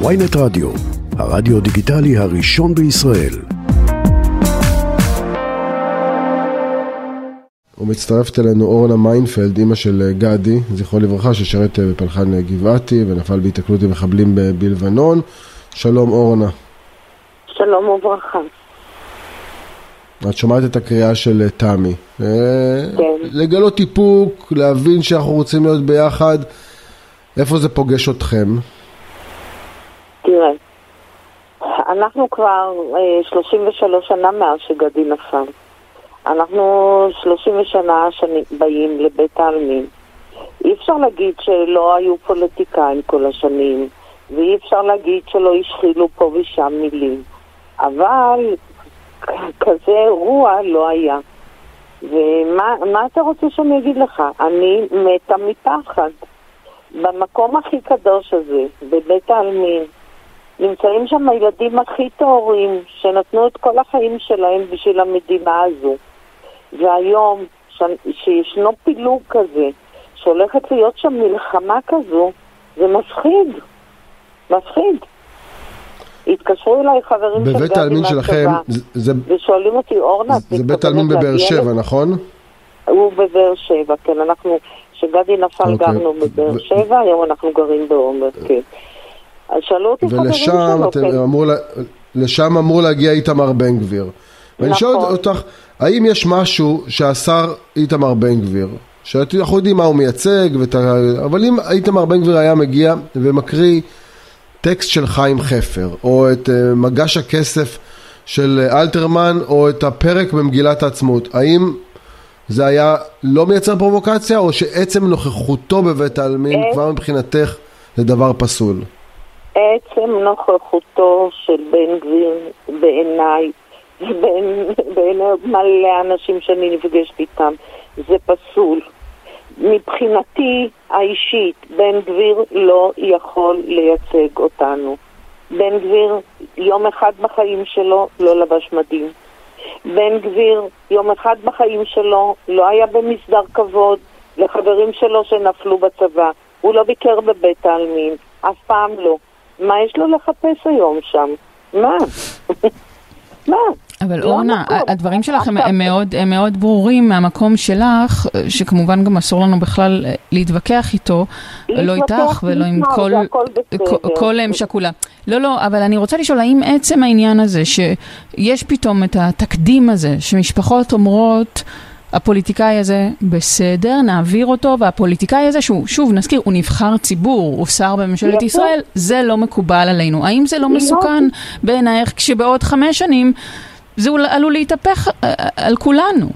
ynet רדיו, הרדיו דיגיטלי הראשון בישראל. ומצטרפת אלינו אורנה מיינפלד, אימא של אה, גדי, זכרו לברכה, ששירת אה, בפלחן גבעתי ונפל בהתקלות עם מחבלים בלבנון. שלום אורנה. שלום וברכה. את שומעת את הקריאה של אה, תמי. כן. לגלות איפוק, להבין שאנחנו רוצים להיות ביחד. איפה זה פוגש אתכם? תראה, אנחנו כבר אה, 33 שנה מאז שגדי נפל. אנחנו 30 שנה באים לבית העלמין. אי אפשר להגיד שלא היו פוליטיקאים כל השנים, ואי אפשר להגיד שלא השחילו פה ושם מילים. אבל כזה אירוע לא היה. ומה מה אתה רוצה שאני אגיד לך? אני מתה מפחד. במקום הכי קדוש הזה, בבית העלמין, נמצאים שם הילדים הכי טהורים, שנתנו את כל החיים שלהם בשביל המדינה הזו. והיום, ש... שישנו פילוג כזה, שהולכת להיות שם מלחמה כזו, זה מפחיד. מפחיד. התקשרו אליי חברים של בבית גדי העלמין שלכם, זה- זה- ושואלים אותי, אורנה, את זה בית העלמין בבאר שבע, לזה?" נכון? הוא בבאר שבע, כן, אנחנו, כשגדי נפל אוקיי. גרנו בבאר ו- שבע, היום אנחנו גרים בעומר, כן. אז שאלו אותי חברים ולשם שלו, כן. אמרו, לה- לשם אמור להגיע איתמר בן גביר. ואני נכון. שואל אותך, האם יש משהו שהשר איתמר בן גביר, שאנחנו יודעים מה הוא מייצג, ואת ה... אבל אם איתמר בן גביר היה מגיע ומקריא טקסט של חיים חפר, או את אה, מגש הכסף של אלתרמן, או את הפרק במגילת העצמאות, האם זה היה לא מייצר פרובוקציה, או שעצם נוכחותו בבית העלמין אה. כבר מבחינתך זה דבר פסול? עצם נוכחותו של בן גביר בעיניי, בעיני מלא אנשים שאני נפגשת איתם, זה פסול. מבחינתי האישית, בן גביר לא יכול לייצג אותנו. בן גביר יום אחד בחיים שלו לא לבש מדים. בן גביר יום אחד בחיים שלו לא היה במסדר כבוד לחברים שלו שנפלו בצבא. הוא לא ביקר בבית העלמין, אף פעם לא. מה יש לו לחפש היום שם? מה? מה? אבל לא אורנה, המקום. הדברים שלך הם, הם, מאוד, הם מאוד ברורים מהמקום שלך, שכמובן גם אסור לנו בכלל אה, להתווכח איתו, לא איתך ולא עם כל אם שכולה. לא, לא, אבל אני רוצה לשאול, האם עצם העניין הזה, שיש פתאום את התקדים הזה, שמשפחות אומרות, הפוליטיקאי הזה בסדר, נעביר אותו, והפוליטיקאי הזה, שהוא, שוב, נזכיר, הוא נבחר ציבור, הוא שר בממשלת יפה. ישראל, זה לא מקובל עלינו. האם זה לא יופי. מסוכן בעינייך כשבעוד חמש שנים זה עלול להתהפך אה, אה, על כולנו?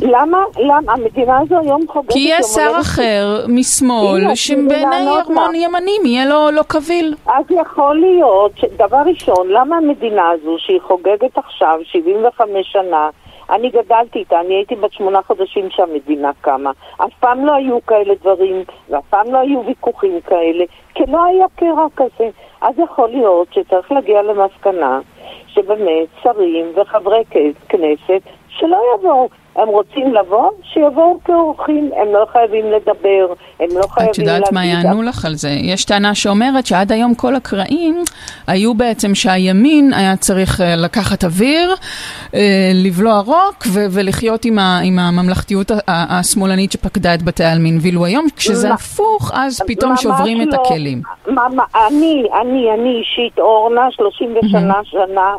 למה? למה? המדינה הזו היום חוגגת... כי יהיה שר. אחר משמאל, שבעיני המון לך. ימנים יהיה לו לא קביל. אז יכול להיות, דבר ראשון, למה המדינה הזו, שהיא חוגגת עכשיו 75 שנה, אני גדלתי איתה, אני הייתי בת שמונה חודשים שהמדינה קמה. אף פעם לא היו כאלה דברים, ואף פעם לא היו ויכוחים כאלה, כי לא היה קרע כזה. אז יכול להיות שצריך להגיע למסקנה שבאמת שרים וחברי כנסת שלא יבואו. הם רוצים לבוא, שיבואו כאורחים, הם לא חייבים לדבר, הם לא חייבים את יודעת מה להגיד- יענו לך על זה? יש טענה שאומרת שעד היום כל הקרעים היו בעצם שהימין היה צריך אה, לקחת אוויר, אה, לבלוע רוק ו- ולחיות עם, ה- עם הממלכתיות השמאלנית שפקדה את בתי העלמין. ואילו היום כשזה מה- הפוך, אז פתאום שוברים את לא. הכלים. מה, מה, אני, אני, אני אישית, אורנה, 30 ושנה שנה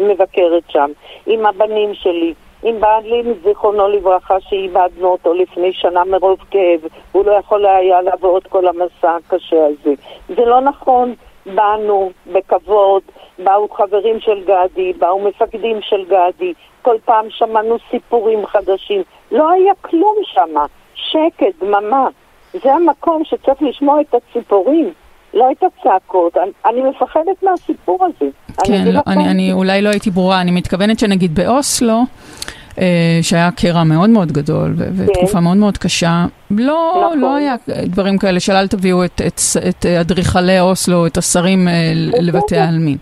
מבקרת שם, עם הבנים שלי, עם בעלי, זיכרונו לברכה, שאיבדנו אותו לפני שנה מרוב כאב, הוא לא יכול היה לעבור את כל המסע הקשה הזה. זה לא נכון, באנו בכבוד, באו חברים של גדי, באו מפקדים של גדי, כל פעם שמענו סיפורים חדשים, לא היה כלום שם, שקט, דממה. זה המקום שצריך לשמוע את הציפורים, לא את הצעקות. אני, אני מפחדת מהסיפור הזה. כן, אגיד לא, אני, אני. אולי לא הייתי ברורה, אני מתכוונת שנגיד באוסלו, שהיה קרע מאוד מאוד גדול ו- ותקופה מאוד מאוד קשה, לא, כן. נכון. לא היה דברים כאלה של אל תביאו את, את, את אדריכלי אוסלו, את השרים אה, לבתי. העלמין.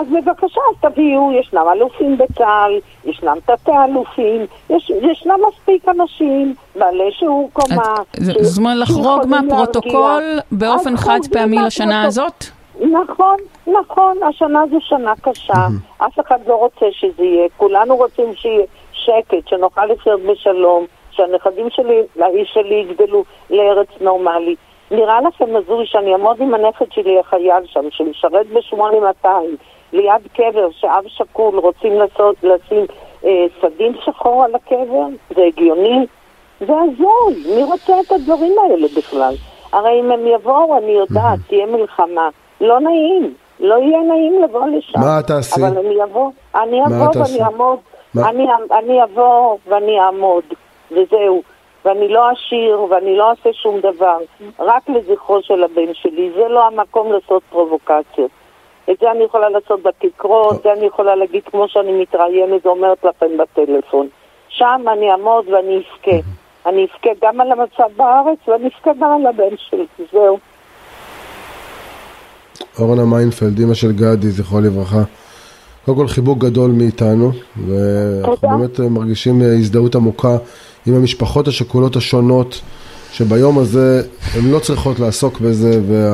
אז בבקשה, אז תביאו, ישנם אלופים בצה"ל, ישנם תתי-אלופים, יש, ישנם מספיק אנשים בעלי שיעור קומה. את- זה- ש- זאת אומרת לחרוג מהפרוטוקול. באופן חד פעמי לשנה הזאת? נכון, נכון, השנה זו שנה קשה, אף אחד לא רוצה שזה יהיה, כולנו רוצים שיהיה שקט, שנוכל לחיות בשלום, שהנכדים שלי, האיש שלי יגדלו לארץ נורמלית. נראה לכם הזוי שאני אעמוד עם הנכד שלי החייל שם, שמשרת ב-8200, ליד קבר שאב שכול רוצים לעשות, לשים אה, סדין שחור על הקבר? זה הגיוני? זה הזוי, מי רוצה את הדברים האלה בכלל? הרי אם הם יבואו, אני יודעת, תהיה מלחמה. לא נעים, לא יהיה נעים לבוא לשם. מה תעשי? אבל אני אבוא, אני אבוא? ואני אעמוד? אני, אני אבוא ואני אעמוד, וזהו. ואני לא אשיר ואני לא אעשה שום דבר, רק לזכרו של הבן שלי. זה לא המקום לעשות פרובוקציות. את זה אני יכולה לעשות בכיכרות, את זה אני יכולה להגיד כמו שאני מתראיינת ואומרת לכם בטלפון. שם אני אעמוד ואני אבכה. אני אבכה גם על המצב בארץ ואני אבכה גם על הבן שלי, זהו. אורנה מיינפלד, אימא של גדי, זכרו לברכה. קודם כל חיבוק גדול מאיתנו, ואנחנו. באמת מרגישים הזדהות עמוקה עם המשפחות השכולות השונות, שביום הזה הן לא צריכות לעסוק בזה, זה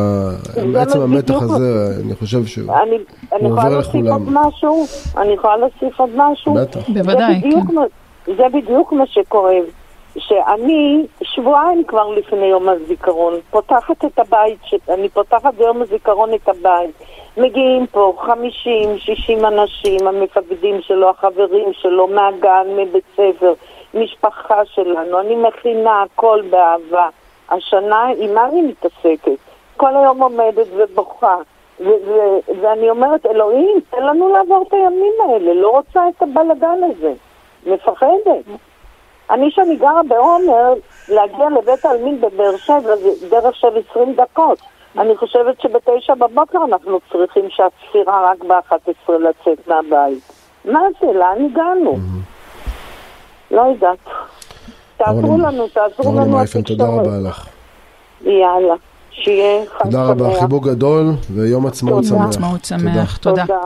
ובעצם המתח בדיוק- הזה, אני חושב שהוא אני, אני הוא יכולה עובר להוסיף לכולם. עוד משהו? אני יכולה להוסיף עוד משהו? בטח. בוודאי, זה בדיוק, כן. מה, זה בדיוק מה שקורה. שאני שבועיים כבר לפני יום הזיכרון פותחת את הבית, ש... אני פותחת ביום הזיכרון את הבית. מגיעים פה 50, 60 אנשים, המפקדים שלו, החברים שלו, מהגן, מבית ספר, משפחה שלנו. אני מכינה הכל באהבה. השנה, עם מה אני מתעסקת? כל היום עומדת ובוכה. ו- ו- ואני אומרת, אלוהים, תן לנו לעבור את הימים האלה, לא רוצה את הבלגן הזה. מפחדת. אני, שאני גרה בעומר, להגיע לבית העלמין בבאר שבע זה דרך של 20 דקות. אני חושבת שבתשע בבוקר אנחנו צריכים שהצפירה רק ב-11 לצאת מהבית. מה זה? לאן הגענו? לא יודעת. תעזרו אורנה- לנו, תעזרו אורנה לנו מייפל, תודה. רבה לך. יאללה, שיהיה חג תודה רבה, שמח. חיבוק גדול ויום עצמאות. שמח. עצמאות שמח, תודה. תודה.